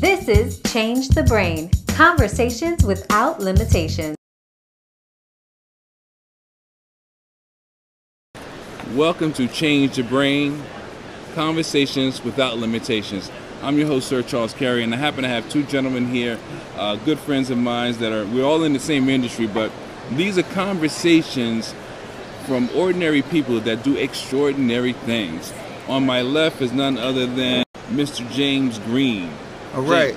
This is Change the Brain Conversations without limitations. Welcome to Change the Brain Conversations without limitations. I'm your host, Sir Charles Carey, and I happen to have two gentlemen here, uh, good friends of mine that are, we're all in the same industry, but these are conversations from ordinary people that do extraordinary things. On my left is none other than Mr. James Green. All right.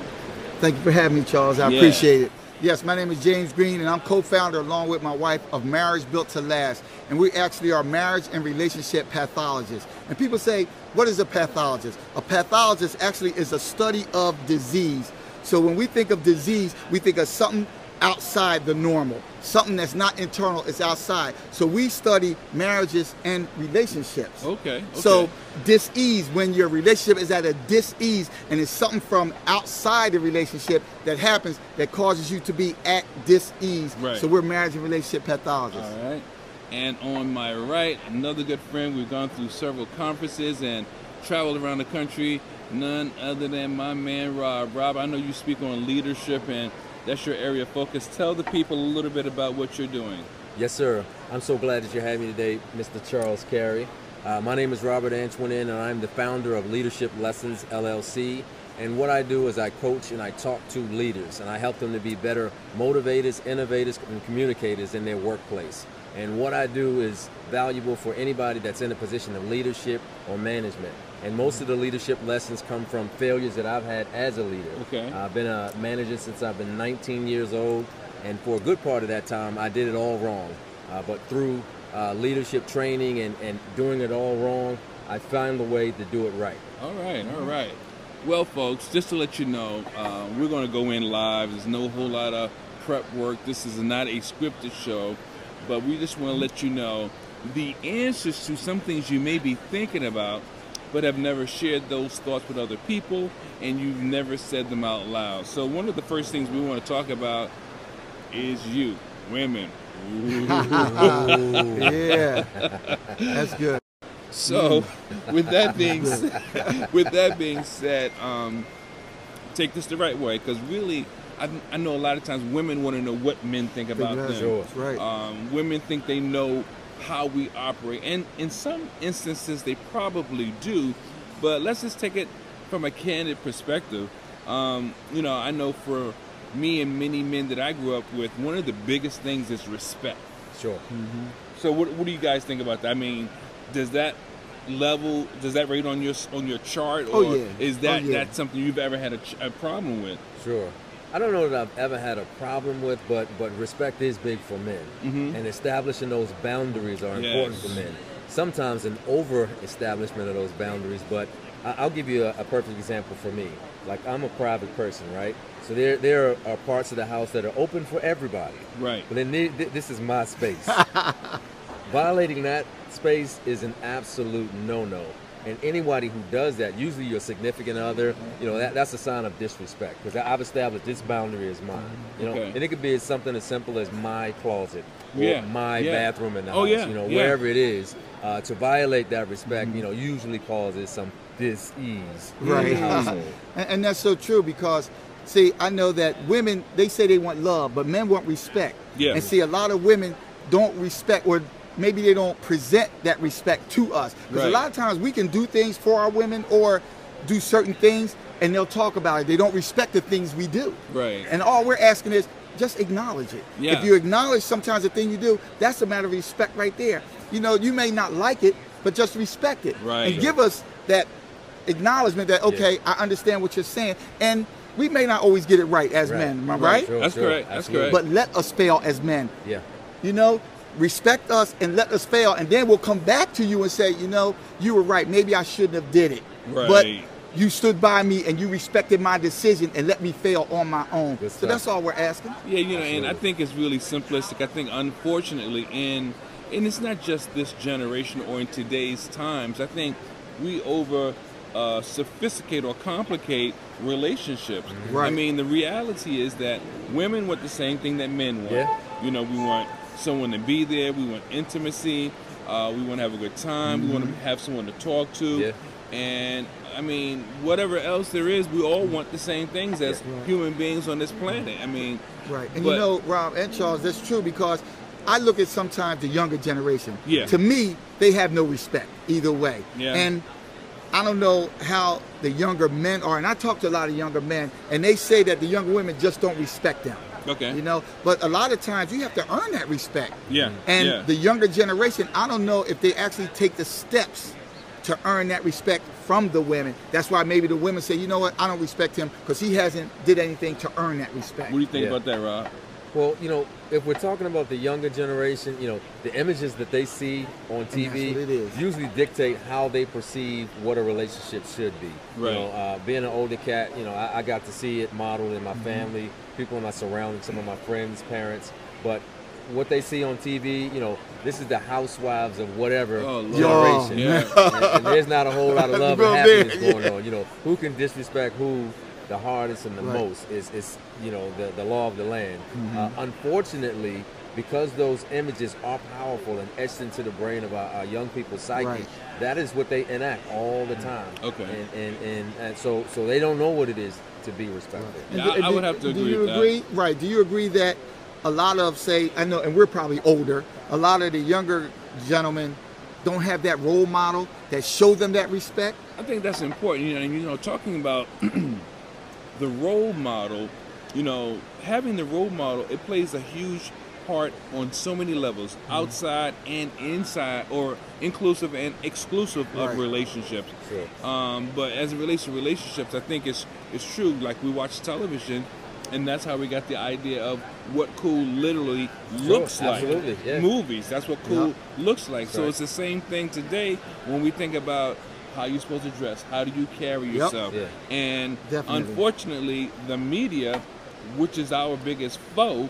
Thank you for having me, Charles. I Yeah. appreciate it. Yes, my name is James Green, and I'm co-founder along with my wife of Marriage Built to Last. And we actually are marriage and relationship pathologists. And people say, what is a pathologist? A pathologist actually is a study of disease. So when we think of disease, we think of something outside the normal, something that's not internal, is outside. So we study marriages and relationships. Okay, okay. So dis-ease when your relationship is at a dis-ease and it's something from outside the relationship that happens that causes you to be at dis-ease. Right. So we're marriage and relationship pathologists. All right. And on my right, another good friend. We've gone through several conferences and traveled around the country. None other than my man Rob. Rob, I know you speak on leadership and that's your area of focus. Tell the people a little bit about what you're doing. Yes, sir. I'm so glad that you had me today, Mr. Charles Carey. Uh, my name is Robert Antoinin, and I'm the founder of Leadership Lessons LLC. And what I do is I coach and I talk to leaders, and I help them to be better motivators, innovators, and communicators in their workplace. And what I do is valuable for anybody that's in a position of leadership or management. And most of the leadership lessons come from failures that I've had as a leader. Okay. I've been a manager since I've been 19 years old, and for a good part of that time, I did it all wrong. Uh, but through uh, leadership training and, and doing it all wrong, I found a way to do it right. All right, all right. Well, folks, just to let you know, uh, we're going to go in live. There's no whole lot of prep work. This is not a scripted show, but we just want to let you know the answers to some things you may be thinking about, but have never shared those thoughts with other people, and you've never said them out loud. So, one of the first things we want to talk about is you, women. Yeah, that's good. So, with that being said, with that being said, um, take this the right way because really, I, I know a lot of times women want to know what men think about That's them. Right. Um, women think they know how we operate, and in some instances they probably do. But let's just take it from a candid perspective. Um, you know, I know for me and many men that I grew up with, one of the biggest things is respect. Sure. So what, what do you guys think about that? I mean, does that level does that rate on your on your chart, or Oh, yeah. is that Oh, yeah. that something you've ever had a, ch- a problem with? Sure. I don't know that I've ever had a problem with, but but respect is big for men, Mhm. and establishing those boundaries are important Yes. for men. Sometimes an over establishment of those boundaries, but I- I'll give you a, a perfect example for me. Like I'm a private person, right? So there there are parts of the house that are open for everybody, Right. but then thi- this is my space. Violating that space is an absolute no-no. And anybody who does that, usually your significant other, you know, that, that's a sign of disrespect because I've established this boundary is mine. You know, Okay. and it could be something as simple as my closet or Yeah, my yeah. bathroom in the Oh, house. yeah, You know, yeah. wherever it is, uh, to violate that respect, you know, usually causes some dis-ease in the Right. household. And, and that's so true because, see, I know that women, they say they want love, but men want respect. Yeah. And see, a lot of women don't respect, or maybe they don't present that respect to us. Because Right. a lot of times we can do things for our women or do certain things, and they'll talk about it. They don't respect the things we do. Right. And all we're asking is just acknowledge it. Yeah. If you acknowledge sometimes the thing you do, that's a matter of respect right there. You know, you may not like it, but just respect it. Right. And give us that acknowledgement that, okay, I understand what you're saying. And we may not always get it right as Right. men, am I right? Sure, That's sure, correct, that's absolutely. correct. But let us fail as men. Yeah. You know, respect us and let us fail, and then we'll come back to you and say, you know, you were right. Maybe I shouldn't have did it. But you stood by me and you respected my decision and let me fail on my own. Good So stuff. that's all we're asking. Yeah, you know, and I think it's really simplistic. I think, unfortunately, in and it's not just this generation or in today's times. I think we over uh, sophisticate or complicate relationships. right. I mean, the reality is that women want the same thing that men want. Yeah. You know, we want someone to be there. We want intimacy. Uh, we want to have a good time. We want to have someone to talk to. Yeah. And I mean, whatever else there is, we all want the same things as Right. human beings on this planet. I mean, Right. And But- you know, Rob and Charles, that's true because I look at sometimes the younger generation. Yeah. To me, they have no respect either way. Yeah. And I don't know how the younger men are, and I talk to a lot of younger men, and they say that the younger women just don't respect them. Okay. You know, but a lot of times you have to earn that respect. Yeah, And yeah. the younger generation, I don't know if they actually take the steps to earn that respect from the women. That's why maybe the women say, you know what, I don't respect him because he hasn't did anything to earn that respect. what do you think Yeah. about that, Rob? Well, you know, if we're talking about the younger generation, you know, the images that they see on TV it is. usually dictate how they perceive what a relationship should be. Right. You know, uh, being an older cat, you know, I, I got to see it modeled in my Mm-hmm. family, people in my surroundings, some of my friends' parents. But what they see on TV, you know, this is the housewives of whatever Oh, generation. Yeah. and, and there's not a whole lot of love Real and big, happiness going on. You know, who can disrespect who the hardest and the Right. most is, is you know the, the law of the land. Mm-hmm. Uh, unfortunately, because those images are powerful and etched into the brain of our, our young people's psyche, Right. that is what they enact all the time. Okay. and and, and, and so so they don't know what it is to be respectful. Yeah, do- I- I would have to agree do you with that. agree? Right. Do you agree that a lot of say I know, and we're probably older. A lot of the younger gentlemen don't have that role model that show them that respect. I think that's important. You know, and you know, talking about the role model, you know, having the role model, it plays a huge part on so many levels, Mm-hmm. outside and inside, or inclusive and exclusive Right. of relationships. Sure. Um, but as it relates to relationships, I think it's it's true. Like we watch television, and that's how we got the idea of what cool literally looks like. absolutely, yeah. Movies. That's what cool looks like. So it's the same thing today when we think about how you're supposed to dress, how do you carry yourself, Yeah. and Definitely. unfortunately, the media, which is our biggest foe,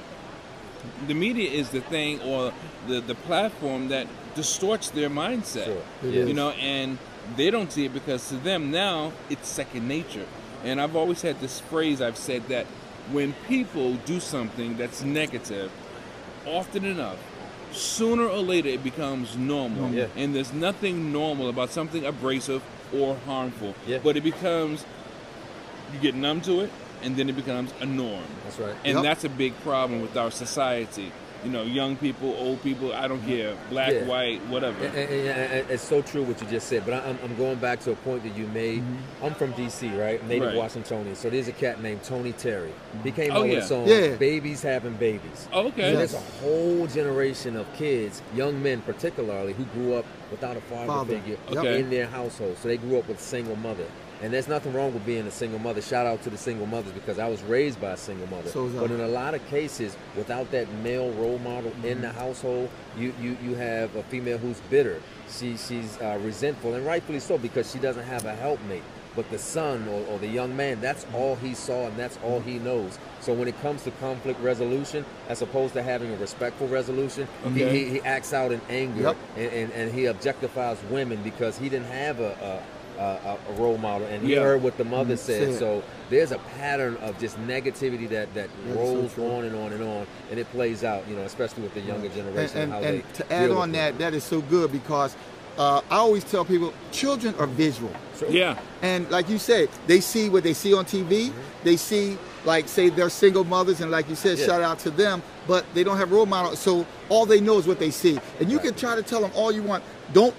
the media is the thing or the the platform that distorts their mindset. Sure. Yeah. is. You know, and they don't see it because to them now it's second nature. And I've always had this phrase I've said that when people do something that's negative, often enough, sooner or later it becomes normal. Yeah. And there's nothing normal about something abrasive or harmful. Yeah. But it becomes you get numb to it and then it becomes a norm. That's right. And Yep. that's a big problem with our society. You know, young people, old people, I don't care, black, Yeah. white, whatever. And, and- and- and it's so true what you just said, but I- I'm, I'm going back to a point that you made. Mm-hmm. I'm from DC, right? Native Right. Washingtonian. So there's a cat named Tony Terry. He came Oh, out with yeah. a song, Yeah. Babies Having Babies. Oh, okay. So there's a whole generation of kids, young men particularly, who grew up without a father, Father. figure Okay. in their household. So they grew up with a single mother. And there's nothing wrong with being a single mother. Shout out to the single mothers because I was raised by a single mother. So but in a lot of cases, without that male role model in Mm-hmm. the household, you, you, you have a female who's bitter. She, she's uh, resentful, and rightfully so because she doesn't have a helpmate. But the son or, or the young man, that's all he saw and that's all he knows. So when it comes to conflict resolution, as opposed to having a respectful resolution, he, he, he acts out in anger Yep. and, and, and he objectifies women because he didn't have a, a, a, a role model and he Yeah. heard what the mother said. Said. So there's a pattern of just negativity that, that That is so rolls true. on and on and on, and it plays out, you know, especially with the younger And, generation. and, how and they to add on that, it. that is so good because uh, I always tell people children are visual. So- yeah. And like you said, they see what they see on TV. They see, like, say, they're single mothers, and like you said, Yeah. shout out to them. But they don't have role models, so all they know is what they see. And you can try to tell them all you want. Don't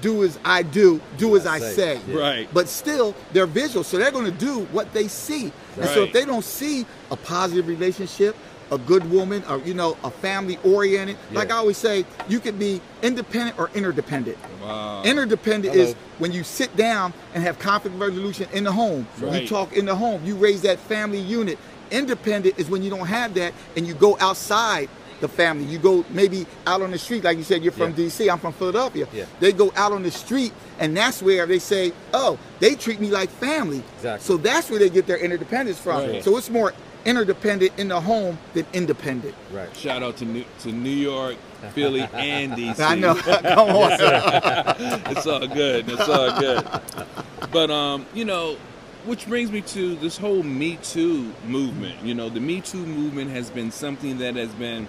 do as I do. Do as I say. say. Yeah. Right. But still, they're visual, so they're going to do what they see. Right. And so if they don't see a positive relationship, a good woman, or you know, a family oriented, like I always say, you could be independent or interdependent. Wow. Interdependent Hello. is when you sit down and have conflict resolution in the home. Right. You talk in the home. You raise that family unit. Independent is when you don't have that and you go outside the family. You go maybe out on the street, like you said, you're from Yeah. DC, I'm from Philadelphia. Yeah. They go out on the street and that's where they say, oh, they treat me like family. Exactly. So that's where they get their interdependence from. Right. So it's more interdependent in the home than independent. Right. Shout out to New, to New York, Philly, and DC. I know. Come on. it's all good. It's all good. But um, you know, which brings me to this whole Me Too movement. You know, the Me Too movement has been something that has been,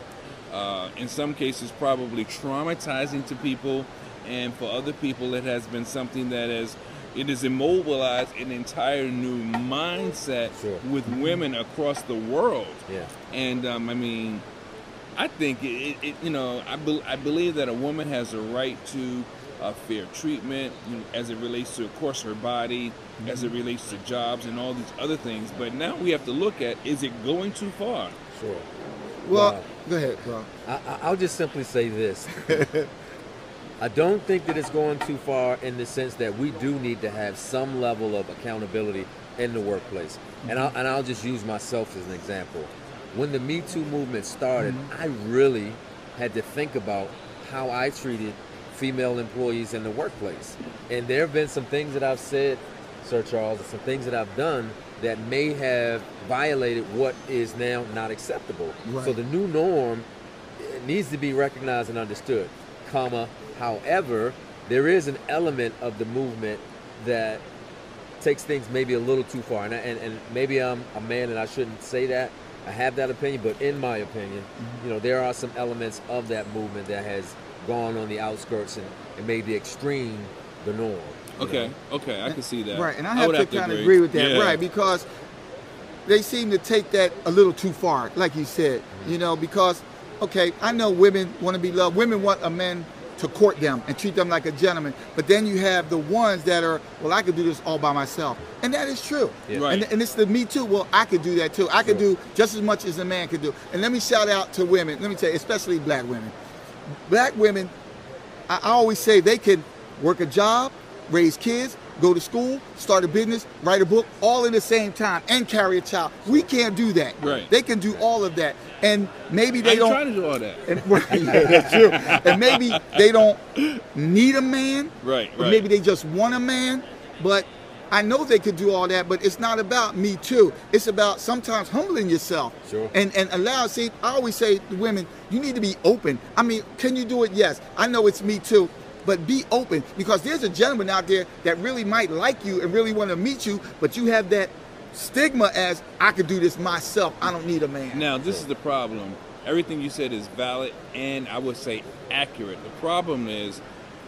uh, in some cases, probably traumatizing to people, and for other people, it has been something that has it has immobilized an entire new mindset Sure. with women across the world. Yeah. And um, I mean, I think it, it you know, I, be, I believe that a woman has a right to uh, fair treatment you know, as it relates to, of course, her body, as it relates to jobs and all these other things. But now we have to look at is it going too far? Sure. Well, go ahead, bro. I, I- I'll just simply say this. I don't think that it's going too far in the sense that we do need to have some level of accountability in the workplace. And, I'll, and I'll just use myself as an example. When the Me Too movement started, mm-hmm. I really had to think about how I treated female employees in the workplace. And there have been some things that I've said, Sir Charles, and some things that I've done that may have violated what is now not acceptable. Right. So the new norm needs to be recognized and understood, comma, however, there is an element of the movement that takes things maybe a little too far. And, I- and, and maybe I'm a man and I shouldn't say that. I have that opinion, but in my opinion, Mm-hmm. you know, there are some elements of that movement that has gone on the outskirts and, and made the extreme the norm. Okay, know? okay, I can see that. Right, and I have would to kind of agree with that, Yeah. right? Because they seem to take that a little too far, like you said, you know, because, okay, I know women want to be loved. Women want a man to court them and treat them like a gentleman. But then you have the ones that are, well, I could do this all by myself. And that is true. Yeah. Right. And, and it's the me too. Well, I could do that too. I could Sure. do just as much as a man could do. And let me shout out to women. Let me tell you, especially black women. Black women, I, I always say they can work a job, raise kids, go to school, start a business, write a book, all in the same time, and carry a child. We can't do that. Right. They can do all of that, and maybe they don't. trying to do all that. and, right, yeah, that's true. And maybe they don't need a man. Right, Or right. maybe they just want a man. But I know they could do all that, but it's not about me too. It's about sometimes humbling yourself. Sure. And and allow see, I always say to women, you need to be open. I mean, can you do it? Yes. I know it's me too. But be open because there's a gentleman out there that really might like you and really want to meet you, but you have that stigma as I could do this myself. I don't need a man. Now, this is the problem. Everything you said is valid and I would say accurate. The problem is,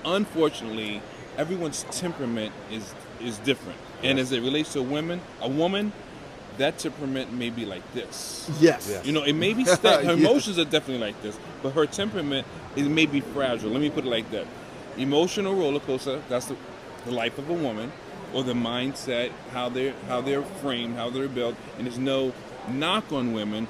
unfortunately, everyone's temperament is is different. And as it relates to women, a woman, that temperament may be like this. Yes. Yeah. You know, it may be sta- her Yeah. emotions are definitely like this, but her temperament it may be fragile. Let me put it like that: emotional roller coaster. That's the, the life of a woman, or the mindset, how they're how they're framed, how they're built. And there's no knock on women,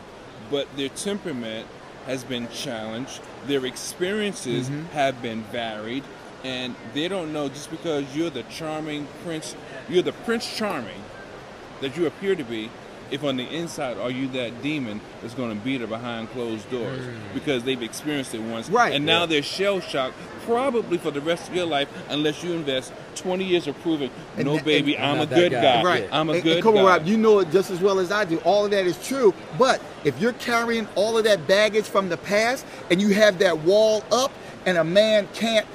but their temperament has been challenged. Their experiences mm-hmm. have been varied, and they don't know just because you're the charming prince, you're the prince charming that you appear to be if on the inside are you that demon that's going to beat her behind closed doors mm. because they've experienced it once Right. and now Yeah. they're shell shocked probably for the rest of your life unless you invest 20 years of proving And no baby and- i'm a good guy. guy Right. i'm a good come on, guy Rob, you know it just as well as I do. All of that is true. But if you're carrying all of that baggage from the past and you have that wall up and a man can't,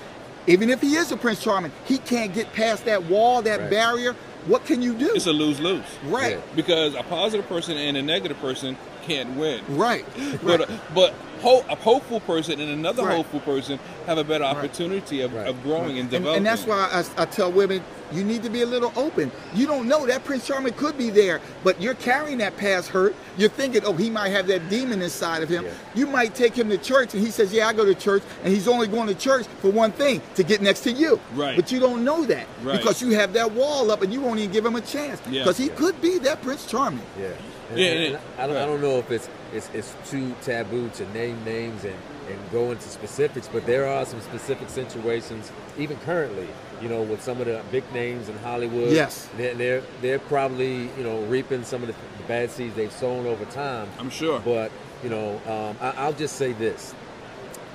even if he is a Prince Charming, he can't get past that wall, that Right. barrier, what can you do? it's a lose-lose right. Yeah. because a positive person and a negative person can't win Right. but Right. but ho- a hopeful person and another Right. hopeful person have a better opportunity of, Right. of growing and And, developing and that's why I, I tell women, you need to be a little open. You don't know that Prince Charming could be there, but you're carrying that past hurt. You're thinking, oh, he might have that demon inside of him. Yeah. You might take him to church, and he says, yeah, I go to church, and he's only going to church for one thing, to get next to you. Right. But you don't know that Right. because you have that wall up, and you won't even give him a chance Yeah. because he could be that Prince Charming. Yeah. And, Yeah, and and- I, don't, I don't know if it's, it's it's too taboo to name names and, and go into specifics, but there are some specific situations, even currently, you know, with some of the big names in Hollywood. Yes. They're, they're, they're probably, you know, reaping some of the bad seeds they've sown over time. i'm sure But, you know, um, I, I'll just say this.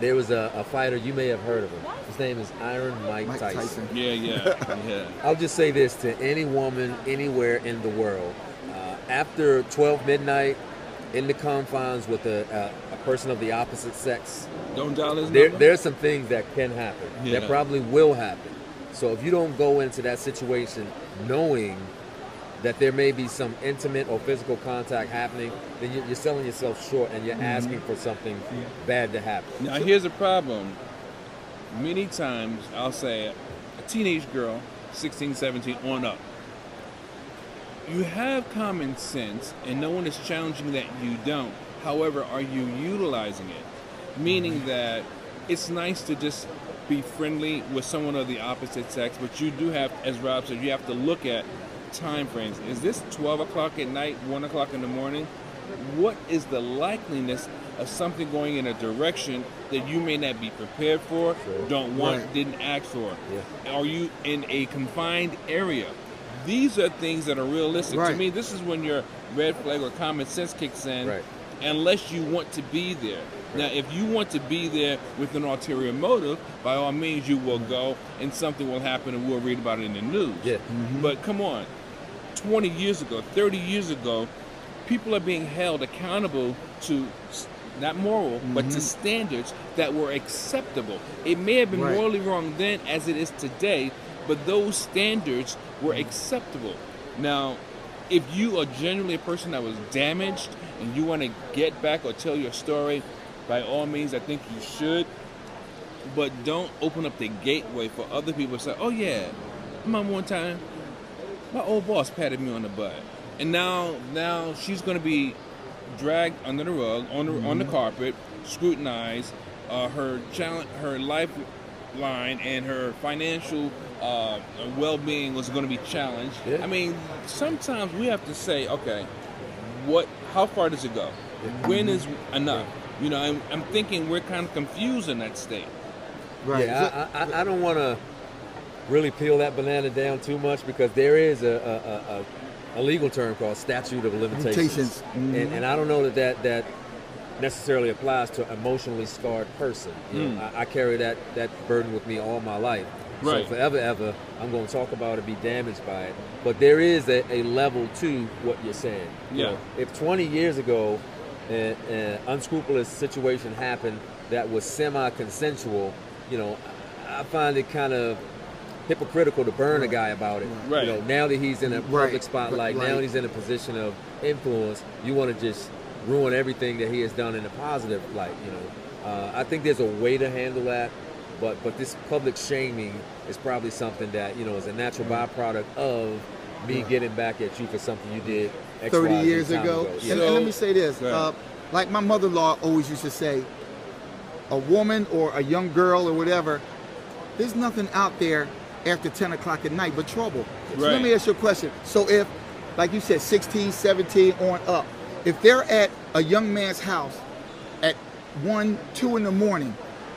There was a, a fighter, you may have heard of him. His name is Iron Mike, Mike Tyson. yeah yeah yeah I'll just say this to any woman anywhere in the world. Uh, after 12 midnight, in the confines with a, a, a person of the opposite sex, don't dial his there, number. there's some things that can happen. Yeah. That probably will happen. So if you don't go into that situation knowing that there may be some intimate or physical contact happening, then you're, selling yourself short and you're mm-hmm. asking for something bad to happen. Now here's the problem. Many times I'll say a teenage girl 16, 17 on up. You have common sense, and no one is challenging that you don't. However, are you utilizing it? Meaning mm-hmm. that it's nice to just be friendly with someone of the opposite sex, but you do have, as Rob said, you have to look at time frames. Is this 12 o'clock at night, 1 o'clock in the morning? What is the likeliness of something going in a direction that you may not be prepared for, Sure. don't want, Right. didn't ask for? Yeah. Are you in a confined area? These are things that are realistic. To me, this is when your red flag or common sense kicks in, Right. unless you want to be there. Now, if you want to be there with an ulterior motive, by all means, you will go and something will happen and we'll read about it in the news. Yeah. But come on, 20 years ago, 30 years ago, people are being held accountable to not moral, but to mm-hmm. standards that were acceptable. It may have been Right. morally wrong then as it is today, but those standards were mm. acceptable. Now, if you are genuinely a person that was damaged and you want to get back or tell your story, by all means, I think you should. But don't open up the gateway for other people to say, oh, yeah, I remember one time my old boss patted me on the butt, and now now she's going to be dragged under the rug on the on the carpet, scrutinized. Uh, her challenge, her lifeline, and her financial uh, well-being was going to be challenged. Yeah. I mean, sometimes we have to say, okay, what? How far does it go? When is enough? You know, I'm, I'm thinking we're kind of confused in that state. Right. Yeah, I, I, I don't want to really peel that banana down too much because there is a, a, a, a legal term called statute of limitations, Limitations. Mhm. and, and I don't know that, that that necessarily applies to an emotionally scarred person. You know, I, I carry that that burden with me all my life. Right. So forever, ever, I'm going to talk about it, be damaged by it. But there is a, a level to what you're saying. You Yeah. know, if 20 years ago, an, an unscrupulous situation happened that was semi-consensual, you know, I I find it kind of hypocritical to burn a guy about it. Right. You know, now that he's in a Right. public spotlight, Right. now he's in a position of influence, you want to just ruin everything that he has done in a positive light. You know, uh, I think there's a way to handle that, but but this public shaming is probably something that you know is a natural byproduct of me getting back at you for something you did X, 30 Y, Z years time ago. Yeah. And, So- and let me say this. Uh, like my mother-in-law always used to say, a woman or a young girl or whatever, there's nothing out there after 10 o'clock at night but trouble. So let me ask you a question. So if, like you said, 16, 17 on up, if they're at a young man's house at 1, 2 in the morning,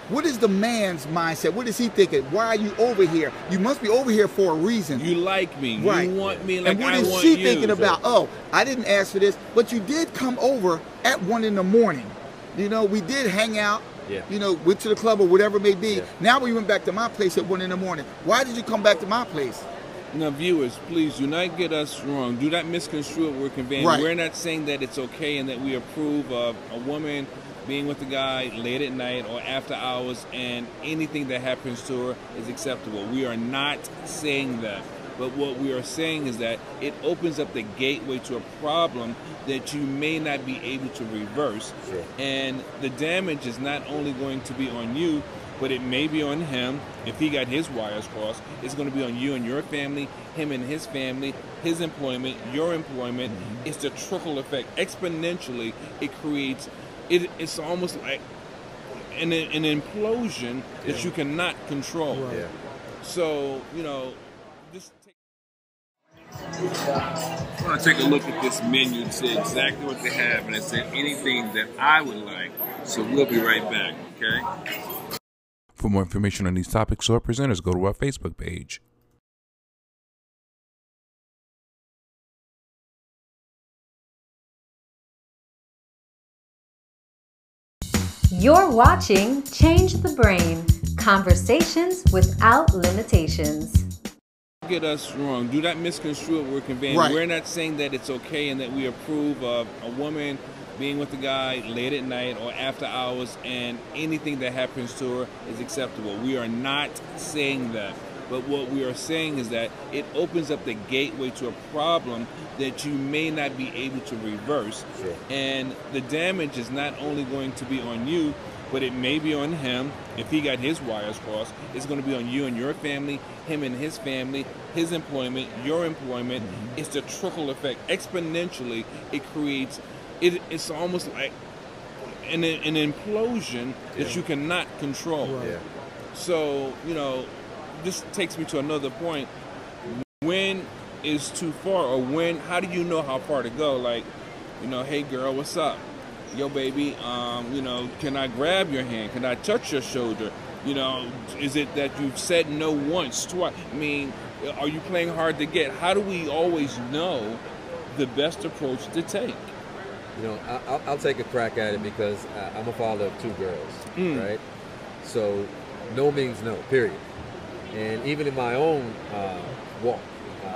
what is the man's mindset? What is he thinking? Why are you over here? You must be over here for a reason. You like me. Right. You want me like and what I is she you. thinking about? Oh, I didn't ask for this, but you did come over at one in the morning. You know, we did hang out. Yeah. You know, went to the club or whatever it may be. Yeah. Now we went back to my place at one in the morning. Why did you come back to my place? Now, viewers, please do not get us wrong. Do not misconstrue what we're conveying. Right. We're not saying that it's okay and that we approve of a woman being with a guy late at night or after hours and anything that happens to her is acceptable. We are not saying that. But what we are saying is that it opens up the gateway to a problem that you may not be able to reverse. Sure. And the damage is not only going to be on you, but it may be on him if he got his wires crossed. It's going to be on you and your family, him and his family, his employment, your employment. Mm-hmm. It's the trickle effect. Exponentially, it creates. It, it's almost like an, an implosion that you cannot control. Yeah. So you know. I want to take a look at this menu and see exactly what they have, and it's anything that I would like. So we'll be right back. Okay. For more information on these topics or presenters, go to our Facebook page. You're watching Change the Brain Conversations without Limitations. Get us wrong. Do not misconstrue what we're conveying. Right. We're not saying that it's okay and that we approve of a woman being with a guy late at night or after hours and anything that happens to her is acceptable. We are not saying that. But what we are saying is that it opens up the gateway to a problem that you may not be able to reverse. Sure. And the damage is not only going to be on you, but it may be on him if he got his wires crossed. It's going to be on you and your family, him and his family, his employment, your employment. Mm-hmm. It's the trickle effect. Exponentially, it creates. It, it's almost like an, an implosion that you cannot control. Yeah. So, you know, this takes me to another point. When is too far, or when, how do you know how far to go? Like, you know, hey girl, what's up? Yo, baby, um, you know, can I grab your hand? Can I touch your shoulder? You know, is it that you've said no once, twice? I mean, are you playing hard to get? How do we always know the best approach to take? You know, I, I'll, I'll take a crack at it because I'm a father of two girls, Mm. right? So, no means no, period. And even in my own uh, walk,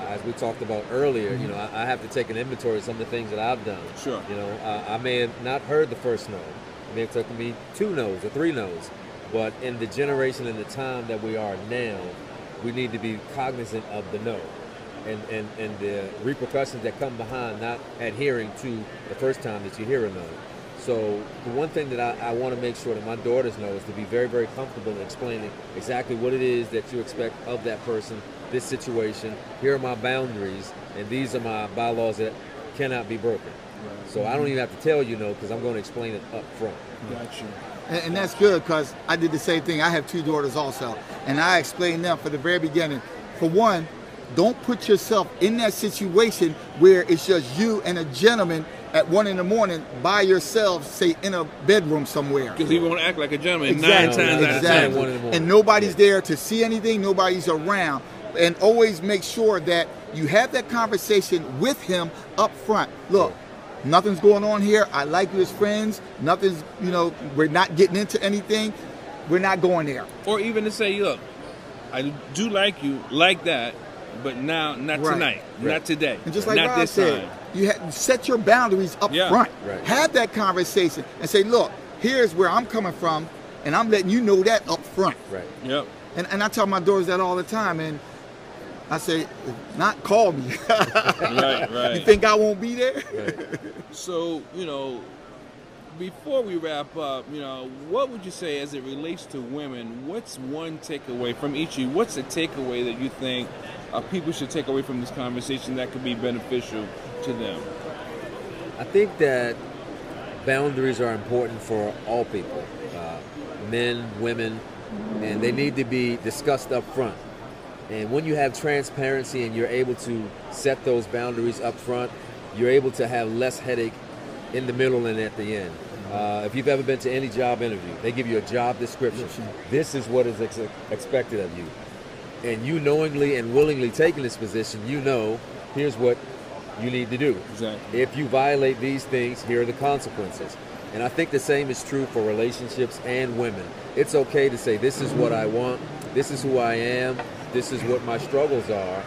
as we talked about earlier, you know, I, I have to take an inventory of some of the things that I've done. Sure. You know, uh, I may have not heard the first no. It may have taken me two no's or three no's. But in the generation and the time that we are now, we need to be cognizant of the no. And, and, and the repercussions that come behind not adhering to the first time that you hear a no. So the one thing that I, I want to make sure that my daughters know is to be very, very comfortable in explaining exactly what it is that you expect of that person, this situation. Here are my boundaries, and these are my bylaws that cannot be broken. So I don't mhm. even have to tell you no because I'm going to explain it up front. Got you. And, and that's good because I did the same thing. I have two daughters also, and I explained them from the very beginning. For one, don't put yourself in that situation where it's just you and a gentleman at one in the morning by yourself, say in a bedroom somewhere. Because he won't act like a gentleman Exactly. nine times out of exactly. ten. One in the morning. And nobody's Yeah. there to see anything. Nobody's around. And always make sure that you have that conversation with him up front. Look, nothing's going on here. I like you as friends. Nothing's, you know, we're not getting into anything. We're not going there. Or even to say, look, I do like you like that, but now not Right. tonight, Right. not today, And just like not Rob this said, time. you ha- set your boundaries up Yeah. front. Right. Have that conversation and say, look, here's where I'm coming from, and I'm letting you know that up front. Right. Yep. And, and I tell my daughters that all the time, and I say, not call me. Right, you think I won't be there? So, you know, before we wrap up, you know, what would you say as it relates to women? What's one takeaway from each of you? What's a takeaway that you think uh, people should take away from this conversation that could be beneficial to them? I think that boundaries are important for all people, uh, men, women, and they need to be discussed up front. And when you have transparency and you're able to set those boundaries up front, you're able to have less headache in the middle and at the end. Uh, if you've ever been to any job interview, they give you a job description. This is what is ex- expected of you. And you knowingly and willingly taking this position, you know, here's what you need to do. Exactly. If you violate these things, here are the consequences. And I think the same is true for relationships and women. It's okay to say, This is what I want, this is who I am, this is what my struggles are.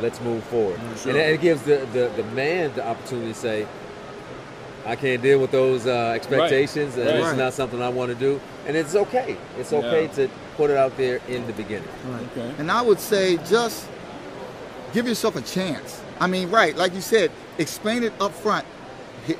Let's move forward. Sure. And it gives the, the, the man the opportunity to say, I can't deal with those uh, expectations, and Right. it's Right. not something I want to do. And it's okay. It's okay Yeah. to put it out there in the beginning. Okay. And I would say just give yourself a chance. I mean, right, like you said, explain it up front.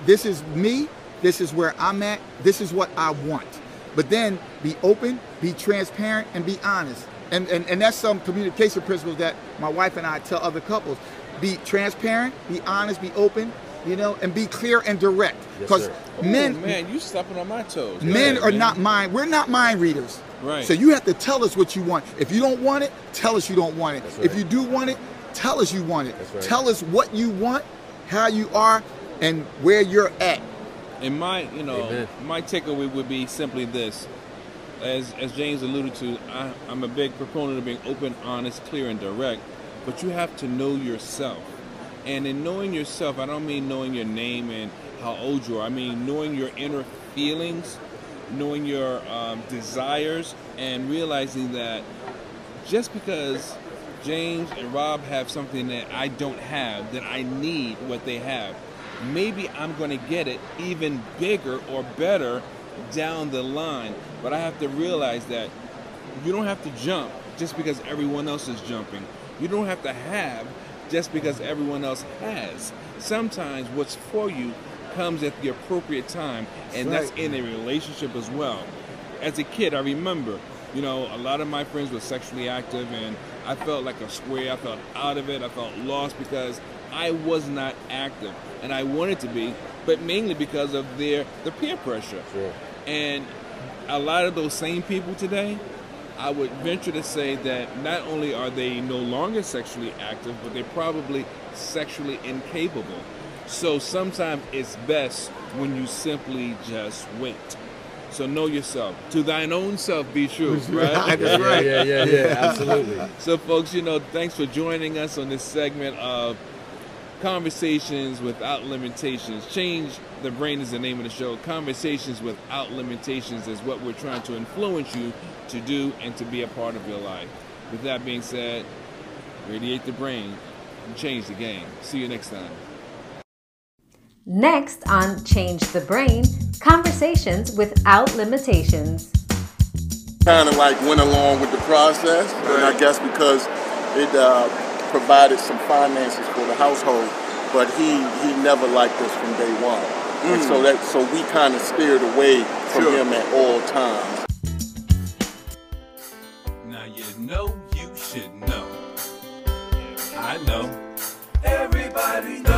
This is me, this is where I'm at, this is what I want. But then be open, be transparent, and be honest. And, and, and that's some communication principles that my wife and I tell other couples. Be transparent, be honest, be open, you know, and be clear and direct. Because sir. Oh, men, oh, man, you stepping on my toes. Men ahead, are man. not mind. We're not mind readers. Right. So you have to tell us what you want. If you don't want it, tell us you don't want it. That's If you do want it, tell us you want it. That's right. Tell us what you want, how you are, and where you're at. And my, you know, Amen. my takeaway would be simply this: as as James alluded to, I, I'm a big proponent of being open, honest, clear, and direct. But you have to know yourself, and in knowing yourself, I don't mean knowing your name and how old you are. I mean knowing your inner feelings, knowing your um, desires, and realizing that just because James and Rob have something that I don't have, that I need what they have, maybe I'm going to get it even bigger or better down the line. But I have to realize that you don't have to jump just because everyone else is jumping. You don't have to have just because everyone else has. Sometimes what's for you comes at the appropriate time, and that's, right. in a relationship as well. As a kid, I remember, you know, a lot of my friends were sexually active, and I felt like a square. I felt out of it. I felt lost because I was not active, and I wanted to be, but mainly because of their the peer pressure. Sure. And a lot of those same people today, I would venture to say that not only are they no longer sexually active, but they're probably sexually incapable. So sometimes it's best when you simply just wait. So know yourself. To thine own self be true, right? That's right. Yeah, yeah, yeah, yeah, absolutely. So, folks, you know, thanks for joining us on this segment of Conversations Without Limitations. Change the Brain is the name of the show. Conversations Without Limitations is what we're trying to influence you to do and to be a part of your life. With that being said, radiate the brain and change the game. See you next time. Next on Change the Brain Conversations Without Limitations. kind of like went along with the process, and I guess because it uh, provided some finances for the household, but he he never liked us from day one. Mm. And so mm. that so we kind of steered away from sure. him at all times. Now you know you should know. I know. Everybody knows.